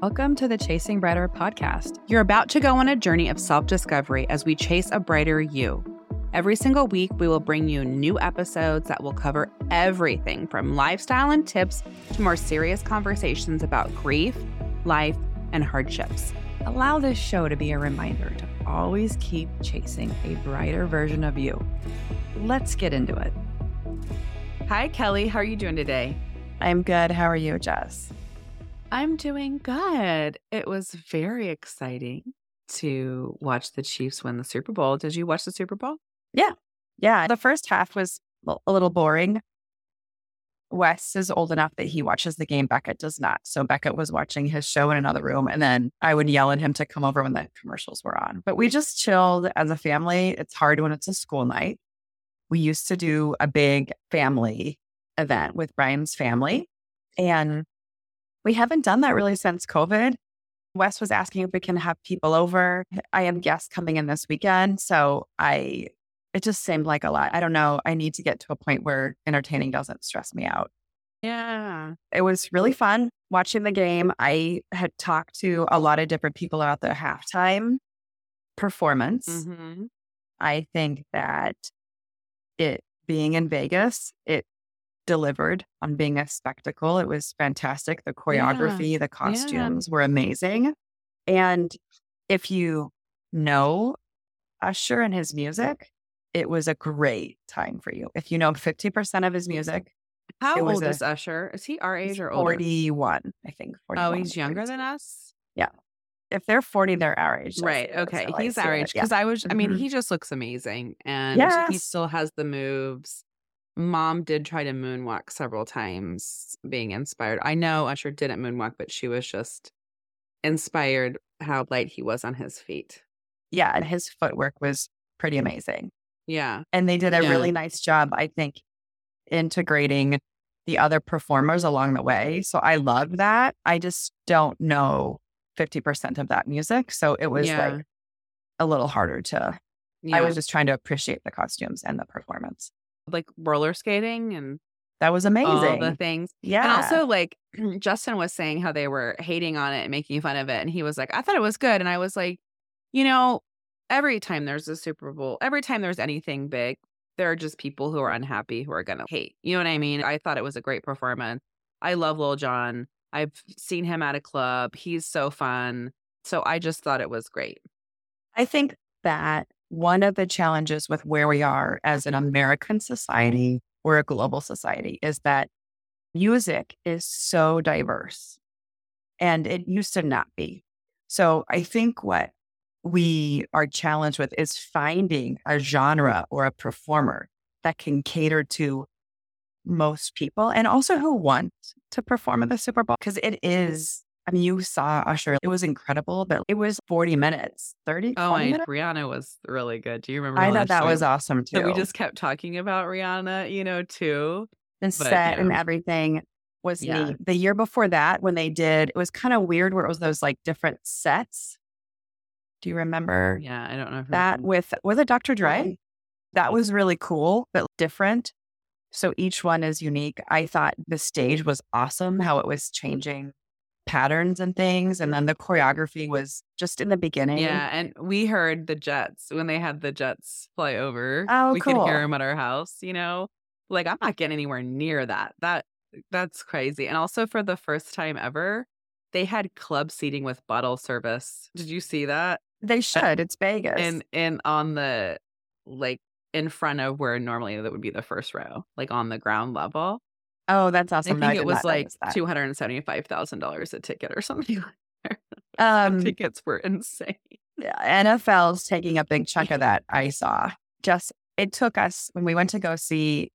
Welcome to the Chasing Brighter podcast. You're about to go on a journey of self discovery as we chase a brighter you. Every single week, we will bring you new episodes that will cover everything from lifestyle and tips to more serious conversations about grief, life, and hardships. Allow this show to be a reminder to always keep chasing a brighter version of you. Let's get into it. Hi, Kelly. How are you doing today? I'm good. How are you, Jess? I'm doing good. It was very exciting to watch the Chiefs win the Super Bowl. Did you watch the Super Bowl? Yeah. Yeah. The first half was a little boring. Wes is old enough that he watches the game. Beckett does not. So Beckett was watching his show in another room. And then I would yell at him to come over when the commercials were on. But we just chilled as a family. It's hard when it's a school night. We used to do a big family event with Brian's family. And we haven't done that really since COVID. Wes was asking if we can have people over. I have guests coming in this weekend. So I, it just seemed like a lot. I don't know. I need to get to a point where entertaining doesn't stress me out. Yeah. It was really fun watching the game. I had talked to a lot of different people about the halftime performance. Mm-hmm. I think that it being in Vegas, it delivered on being a spectacle. It was fantastic. The choreography, yeah. the costumes yeah. were amazing. And if you know Usher and his music, it was a great time for you. If you know 50% of his music, how old a, is Usher? Is he our age or older? 41, I think. 41, oh, he's younger 42. than us? Yeah. If they're 40, they're our age. Right. Okay. He's our age. Because yeah. I was, I mean, mm-hmm. he just looks amazing. And yes. he still has the moves mom did try to moonwalk several times, being inspired. I know Usher didn't moonwalk, but she was just inspired how light he was on his feet. Yeah, and his footwork was pretty amazing. Yeah. And they did a yeah. really nice job, I think, integrating the other performers along the way. So I love that. I just don't know 50% of that music. So it was yeah. like a little harder to, yeah. I was just trying to appreciate the costumes and the performance like roller skating and that was amazing. All the things. Yeah. And also like Justin was saying how they were hating on it and making fun of it. And he was like, I thought it was good. And I was like, you know, every time there's a Super Bowl, every time there's anything big, there are just people who are unhappy who are gonna hate. You know what I mean? I thought it was a great performance. I love Lil Jon. I've seen him at a club. He's so fun. So I just thought it was great. I think that one of the challenges with where we are as an American society or a global society is that music is so diverse and it used to not be. So I think what we are challenged with is finding a genre or a performer that can cater to most people and also who want to perform at the Super Bowl because it is I mean, you saw Usher. It was incredible, but it was 40 minutes, 30. Oh, my, minutes? Rihanna was really good. Do you remember? I thought that was awesome too. So we just kept talking about Rihanna, you know, too. The set yeah. and everything was yeah. neat. The year before that, when they did, it was kind of weird where it was those like different sets. Do you remember? Yeah, I don't know if that with was it Dr. Dre? Mm-hmm. That was really cool, but different. So each one is unique. I thought the stage was awesome, how it was changing patterns and things. And then the choreography was just in the beginning. Yeah. And we heard the jets when they had the jets fly over. Oh, we cool. could hear them at our house, you know? Like, I'm not getting anywhere near that. That that's crazy. And also for the first time ever, they had club seating with bottle service. Did you see that? They should. It's Vegas. And and on the like in front of where normally that would be the first row, like on the ground level. Oh, that's awesome. I think no, it was like two hundred and seventy five thousand dollars a ticket or something. Like that. um, tickets were insane. Yeah, NFL's taking a big chunk of that. I saw. Just it took us when we went to go see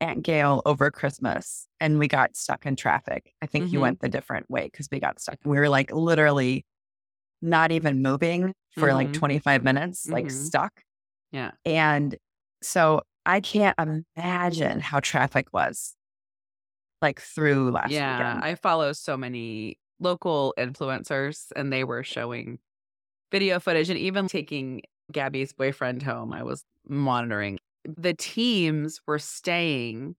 Aunt Gail over Christmas, and we got stuck in traffic. I think mm-hmm. you went the different way because we got stuck. We were like literally not even moving for mm-hmm. like twenty five minutes, like mm-hmm. stuck. Yeah, and so I can't imagine how traffic was like through last yeah, weekend. I follow so many local influencers and they were showing video footage and even taking Gabby's boyfriend home. I was monitoring. The teams were staying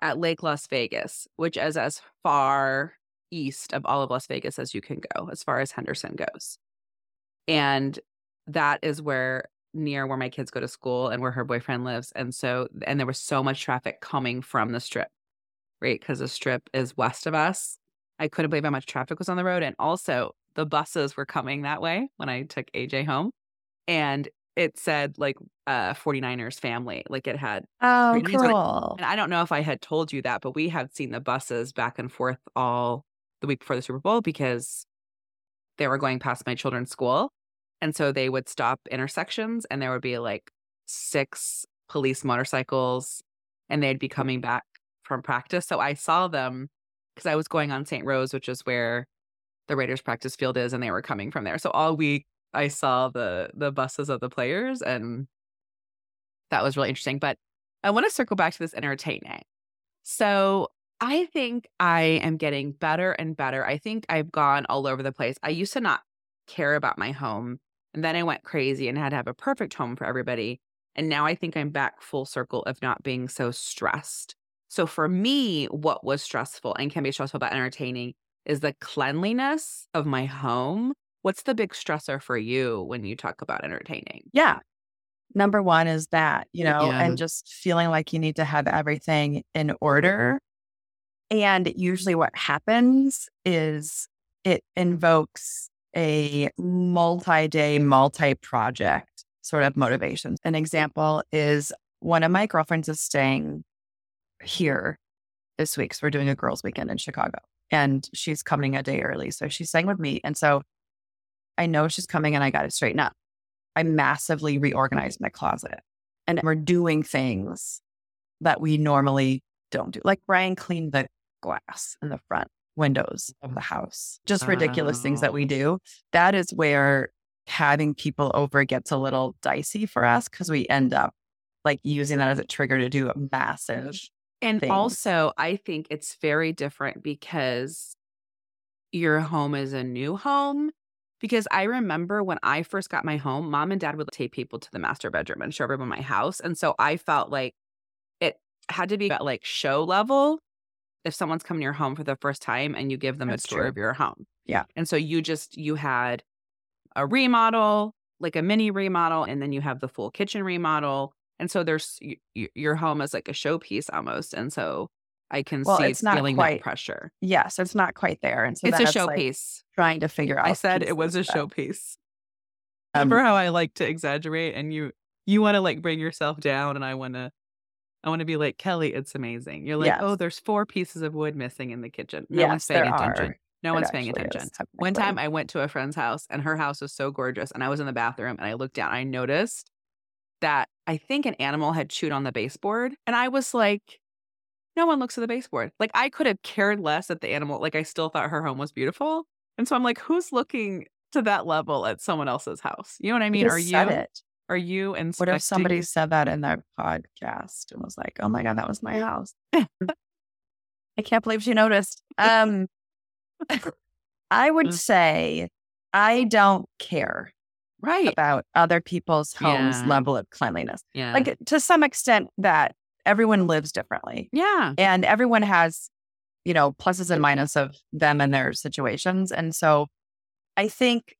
at Lake Las Vegas, which is as far east of all of Las Vegas as you can go, as far as Henderson goes. And that is where near where my kids go to school and where her boyfriend lives. And so, and there was so much traffic coming from the strip, right? Because the strip is west of us. I couldn't believe how much traffic was on the road. And also, the buses were coming that way when I took AJ home. And it said like uh 49ers family. Like it had Oh, cool. and I don't know if I had told you that, but we had seen the buses back and forth all the week before the Super Bowl because they were going past my children's school. And so they would stop intersections and there would be like six police motorcycles and they'd be coming back from practice. So I saw them because I was going on St. Rose, which is where the Raiders practice field is, and they were coming from there. So all week I saw the the buses of the players and that was really interesting. But I want to circle back to this entertaining. So I think I am getting better and better. I think I've gone all over the place. I used to not care about my home. And then I went crazy and had to have a perfect home for everybody. And now I think I'm back full circle of not being so stressed. So for me, what was stressful and can be stressful about entertaining is the cleanliness of my home. What's the big stressor for you when you talk about entertaining? Yeah. Number one is that, you know, Yeah. and just feeling like you need to have everything in order. And usually what happens is it invokes a multi day, multi project sort of motivation. An example is one of my girlfriends is staying here this week. So we're doing a girls' weekend in Chicago and she's coming a day early. So she's staying with me. And so I know she's coming and I got to straighten up. I massively reorganized my closet and we're doing things that we normally don't do. Like Brian cleaned the glass in the front windows of the house. Just ridiculous things that we oh. do. That is where having people over gets a little dicey for us because we end up like using that as a trigger to do a massive. And things. also, I think it's very different because your home is a new home. Because I remember when I first got my home, mom and dad would take people to the master bedroom and show everyone my house. And so I felt like it had to be at like show level if someone's coming to your home for the first time and you give them That's a tour true. of your home. Yeah. And so you just, you had a remodel, like a mini remodel, and then you have the full kitchen remodel. And so there's your home is like a showpiece almost. And so I can Well, see it's not feeling quite- that pressure. Yes, it's not quite there. And so it's a like showpiece. trying to figure out. I said it was a showpiece. Um, Remember how I like to exaggerate and you you want to like bring yourself down and I want to I want to be like Kelly, it's amazing. You're like, "Oh, there's four pieces of wood missing in the kitchen." No yes, one's paying there attention. are. No It one's paying attention. One time I went to a friend's house and her house was so gorgeous and I was in the bathroom and I looked down. I noticed I think an animal had chewed on the baseboard and I was like, no one looks at the baseboard. Like I could have cared less at the animal. Like I still thought her home was beautiful. And so I'm like, who's looking to that level at someone else's house? You know what I mean? Are you it. are you What if somebody said that in their podcast and was like, "Oh my god, that was my house." I can't believe she noticed. Um, I would Mm. say I don't care right? about other people's homes' Yeah. level of cleanliness. Yeah. Like to some extent, that everyone lives differently, yeah. and everyone has, you know, pluses and minuses of them and their situations, and so I think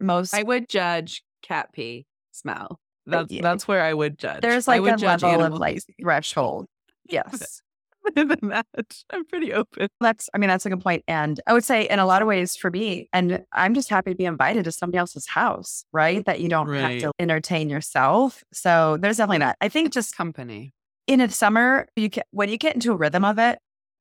most I would judge cat pee smell. That's yeah. that's where I would judge. there's I like would a judge level of like threshold. Yes. Other than that, I'm pretty open. That's, I mean, that's a good point. And I would say, in a lot of ways, for me, and I'm just happy to be invited to somebody else's house, right? That you don't Right. have to entertain yourself. So there's definitely that. I think just Company. in the summer, you can, when you get into a rhythm of it,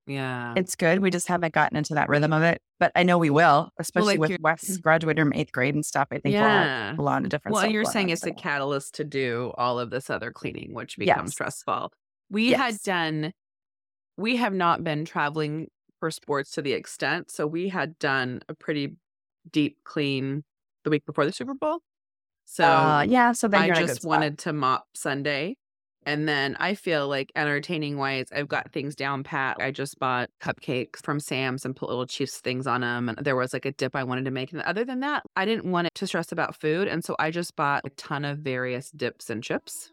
Yeah. it's good. We just haven't gotten into that rhythm of it, but I know we will, especially like with Wes mm. graduated from eighth grade and stuff. I think we'll have yeah. a lot of different Well, you're saying it's a catalyst to do all of this other cleaning, which becomes Yes. stressful. We had done, we have not been traveling for sports to the extent. So we had done a pretty deep clean the week before the Super Bowl. So uh, yeah. So then I you're in a good just wanted to mop Sunday. And then I feel like entertaining wise, I've got things down pat. I just bought cupcakes from Sam's and put little Chiefs things on them. And there was like a dip I wanted to make. And other than that, I didn't want it to stress about food. And so I just bought a ton of various dips and chips.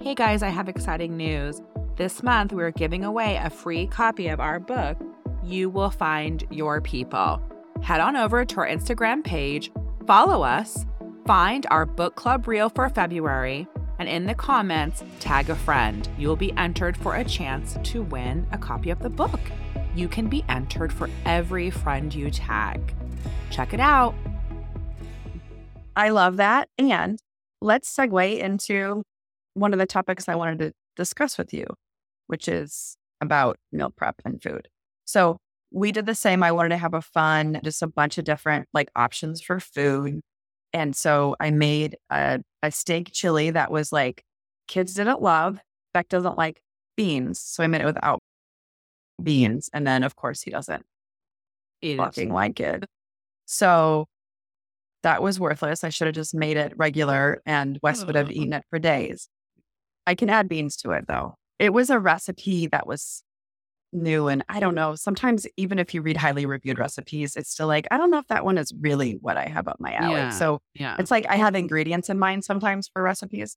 Hey guys, I have exciting news. This month, we're giving away a free copy of our book, you will find your people. Head on over to our Instagram page, follow us, find our book club reel for February, and in the comments, tag a friend. You will be entered for a chance to win a copy of the book. You can be entered for every friend you tag. Check it out. I love that. And let's segue into one of the topics I wanted to discuss with you, which is about meal prep and food. So we did the same. I wanted to have a fun, just a bunch of different like options for food. And so I made a, a steak chili that was like kids didn't love. Beck doesn't like beans. So I made it without beans. And then of course he doesn't Eat fucking like it. So that was worthless. I should have just made it regular and Wes would have eaten it for days. I can add beans to it though. It was a recipe that was new and I don't know. Sometimes even if you read highly reviewed recipes, it's still like, I don't know if that one is really what I have up my alley. Yeah. So Yeah. it's like I have ingredients in mind sometimes for recipes.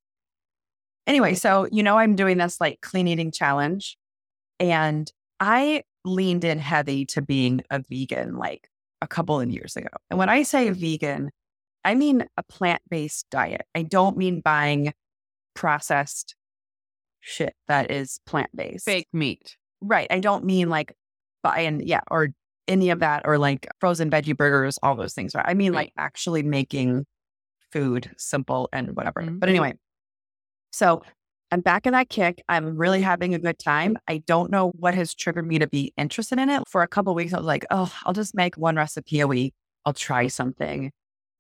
Anyway, so you know I'm doing this like clean eating challenge and I leaned in heavy to being a vegan like a couple of years ago. And when I say vegan, I mean a plant-based diet. I don't mean buying processed shit that is plant-based. Fake meat. Right. I don't mean like buying, yeah, or any of that, or like frozen veggie burgers, all those things. Right. I mean Right. like actually making food simple and whatever. Mhm. But anyway, so I'm back in that kick. I'm really having a good time. I don't know what has triggered me to be interested in it. For a couple of weeks, I was like, oh, I'll just make one recipe a week. I'll try something.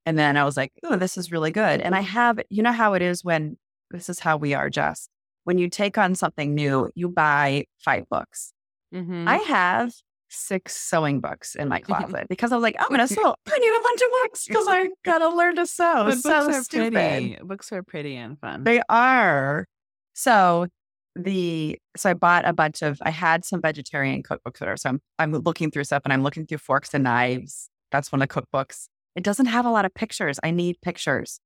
And then I was like, oh, this is really good. And I have, you know how it is when this is how we are, Jess. When you take on something new, you buy five books. Mhm. I have six sewing books in my closet because I was like, I'm gonna sew. I need a bunch of books because I gotta learn to sew. But so books are stupid. pretty. Books are pretty and fun. They are. So the so I bought a bunch of I had some vegetarian cookbooks there. So I'm I'm looking through stuff and I'm looking through forks and knives. That's one of the cookbooks. It doesn't have a lot of pictures. I need pictures.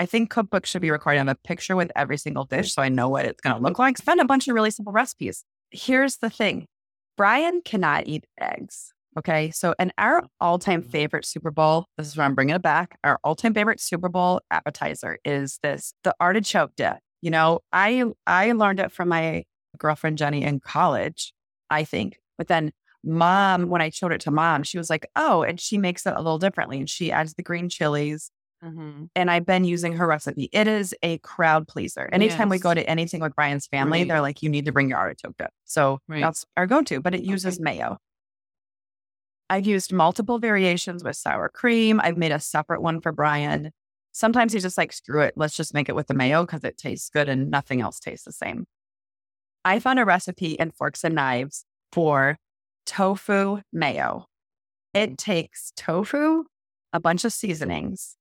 I think cookbooks should be required to have a picture with every single dish mm. so I know what it's gonna look mm. like. Spend a bunch of really simple recipes. Here's the thing. Brian cannot eat eggs. Okay. So, and our all time mm. favorite Super Bowl, this is where I'm bringing it back. Our all time favorite Super Bowl appetizer is this the artichoke dip. You know, I I learned it from my girlfriend Jenny in college, I think. But then mom, when I showed it to mom, she was like, oh, and she makes it a little differently. And she adds the green chilies. Mhm. And I've been using her recipe. It is a crowd pleaser. Anytime we go to anything with Brian's family, Right. they're like, you need to bring your artichoke dip. So Right. that's our go to, but it uses mayo. I've used multiple variations with sour cream. I've made a separate one for Brian. Sometimes he's just like, screw it, let's just make it with the mayo because it tastes good and nothing else tastes the same. I found a recipe in Forks and Knives for tofu mayo. It takes tofu, a bunch of seasonings,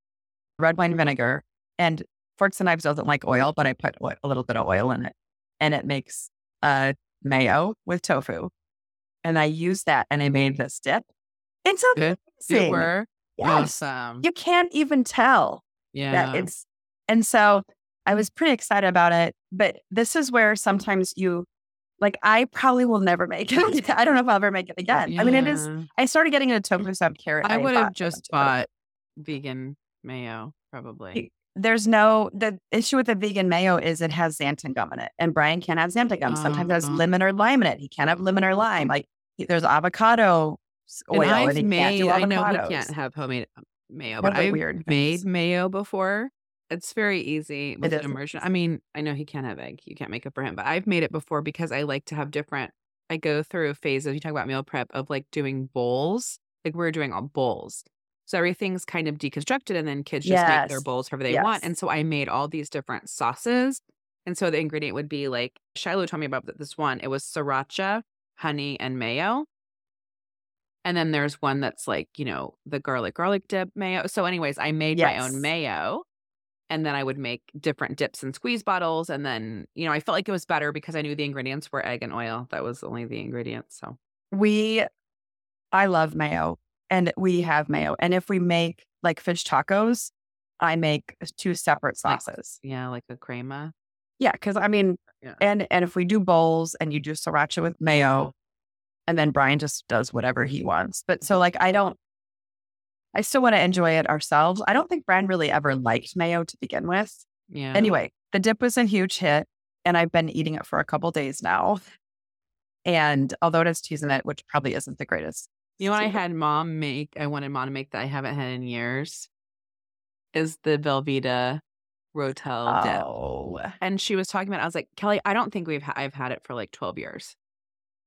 red wine vinegar, and Forks and Knives doesn't like oil, but I put oil- a little bit of oil in it. And it makes uh, mayo with tofu. And I used that and I made this dip. It's amazing. You were Yes. awesome. You can't even tell yeah. that it's and so I was pretty excited about it. But this is where sometimes you like I probably will never make it. I don't know if I'll ever make it again. I mean, it is I started getting into tofu sub carrot. I would have just bought vegan mayo, probably. There's no the issue with the vegan mayo is it has xanthan gum in it, and Brian can't have xanthan gum. Sometimes it has Oh. lemon or lime in it. He can't have lemon or lime. Like he- there's avocado oil, and and, I've he made. can't do I know he can't have homemade uh, mayo, but I've weird made things. mayo before. It's very easy with an immersion. I mean, I know he can't have egg. You can't make it for him, but I've made it before because I like to have different. I go through phases. You talk about meal prep of like doing bowls. Like we're doing all bowls. So everything's kind of deconstructed, and then kids just make their bowls however they want. And so I made all these different sauces. And so the ingredient would be like Shiloh told me about this one. It was sriracha, honey, and mayo. And then there's one that's like, you know, the garlic garlic dip mayo. So, anyways, I made my own mayo. And then I would make different dips and squeeze bottles. And then, you know, I felt like it was better because I knew the ingredients were egg and oil. That was only the ingredients. So we I love mayo and we have mayo. And if we make like fish tacos, I make two separate Like- sauces. yeah, like a crema. Yeah, because I mean, Yeah. and and if we do bowls and you do sriracha with mayo, And then Brian just does whatever he wants. But so, like, I don't, I still want to enjoy it ourselves. I don't think Brian really ever liked mayo to begin with. Yeah. Anyway, the dip was a huge hit, and I've been eating it for a couple days now. And although it has cheese in it, which probably isn't the greatest. You know what I had mom make? I wanted mom to make that I haven't had in years. Is the Velveeta Rotel dip, Oh, and she was talking about. it. I was like, Kelly, I don't think we've ha- I've had it for like twelve years.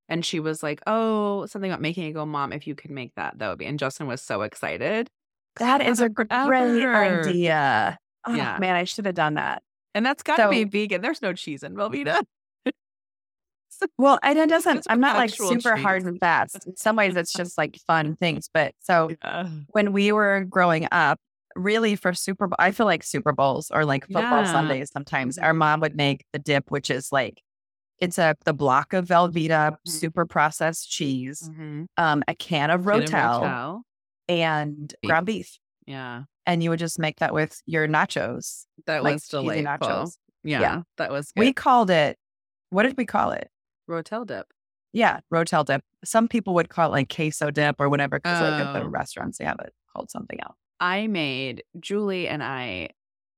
And she was like, "Oh, something about making it go, mom. If you could make that, that would be." And Justin was so excited. that is a great Forever. idea. Oh, Yeah. man, I should have done that. And that's got to So- be vegan. There's no cheese in Velveeta. Well, and it doesn't, I'm not like super hard and fast. In some ways, it's just like fun things. But so Yeah. when we were growing up, really for Super Bowl, I feel like Super Bowls or like football Yeah. Sundays sometimes, our mom would make the dip, which is like, it's a the block of Velveeta, Mhm. super processed cheese, Mhm. um, a can of Rotel, Rotel. and ground beef. Yeah, And you would just make that with your nachos. that like was delightful. nachos. Yeah, Yeah. that was good. We called it, what did we call it? Rotel dip. Yeah, Rotel dip. Some people would call it like queso dip or whatever, because like at the Oh. restaurants they have it called something else. I made Julie and I.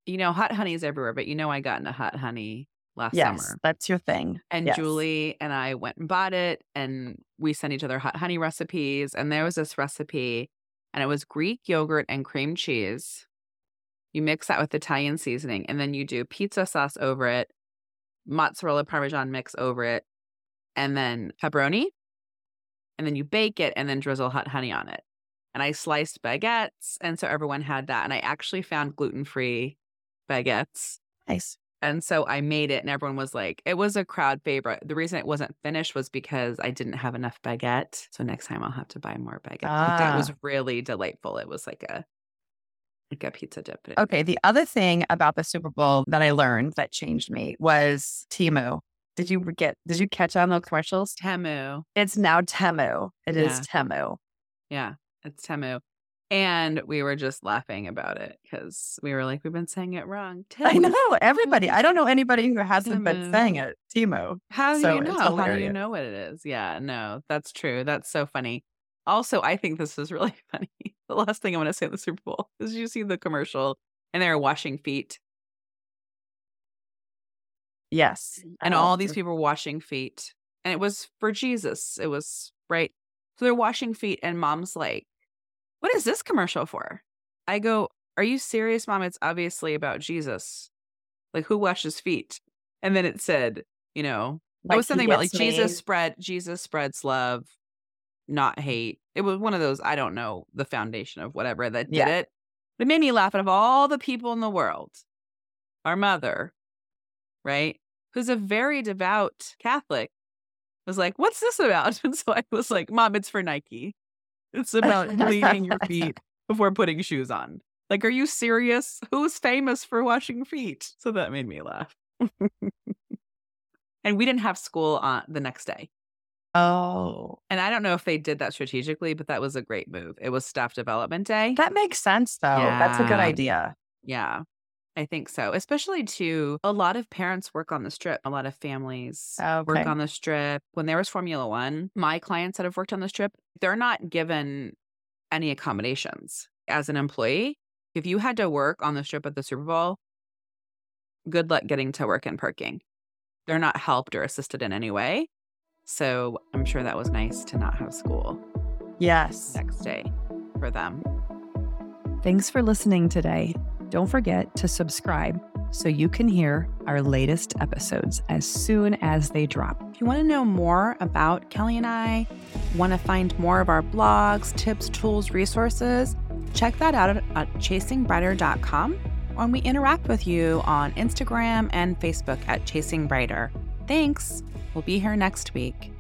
You know, hot honey is everywhere, but you know, I got into hot honey last Yes, summer. that's your thing. And Yes. Julie and I went and bought it, and we sent each other hot honey recipes. And there was this recipe, and it was Greek yogurt and cream cheese. You mix that with Italian seasoning, and then you do pizza sauce over it, mozzarella parmesan mix over it, and then pepperoni. And then you bake it and then drizzle hot honey on it. And I sliced baguettes. And so everyone had that. And I actually found gluten free baguettes. Nice. And so I made it, and everyone was like, it was a crowd favorite. The reason it wasn't finished was because I didn't have enough baguette. So next time I'll have to buy more baguette. But that was Ah. really delightful. It was like a like a pizza dip. Okay. The other thing about the Super Bowl that I learned that changed me was Timu. Did you get? Did you catch on those commercials? Temu. It's now Temu. It is Yeah. Temu. Yeah, it's Temu. And we were just laughing about it because we were like, we've been saying it wrong. I know everybody. I don't know anybody who hasn't been saying it. Timu. How do So you know? How do you know what it is? Yeah, no, that's true. That's so funny. Also, I think this is really funny. The last thing I want to say in the Super Bowl is you see the commercial and they're washing feet, Yes. and Oh, all these people were washing feet, and it was for Jesus. It was right. So they're washing feet, and mom's like, "What is this commercial for?" I go, "Are you serious, mom? It's obviously about Jesus. Like who washes feet?" And then it said, you know, like it was something about like me. Jesus spread Jesus spreads love, not hate. It was one of those I don't know the foundation of whatever that did Yeah. it. But it made me laugh. Out of all the people in the world, our mother, right, who's a very devout Catholic, was like, "What's this about?" And so I was like, "Mom, it's for Nike. It's about cleaning your feet before putting shoes on." Like, are you serious? Who's famous for washing feet? So that made me laugh. and we didn't have school on the next day. Oh, And I don't know if they did that strategically, but that was a great move. It was staff development day. that makes sense though. That's a good idea. yeah, I think so. Especially to a lot of parents work on the strip. A lot of families oh, Okay. work on the strip. When there was Formula One, my clients that have worked on the strip, they're not given any accommodations as an employee. If you had to work on the strip at the Super Bowl, good luck getting to work and parking. They're not helped or assisted in any way. So I'm sure that was nice to not have school Yes. next day for them. Thanks for listening today. Don't forget to subscribe so you can hear our latest episodes as soon as they drop. If you want to know more about Kelly and I, want to find more of our blogs, tips, tools, resources, check that out at, chasingbrighter.com when we interact with you on Instagram and Facebook at Chasing Brighter. Thanks. We'll be here next week.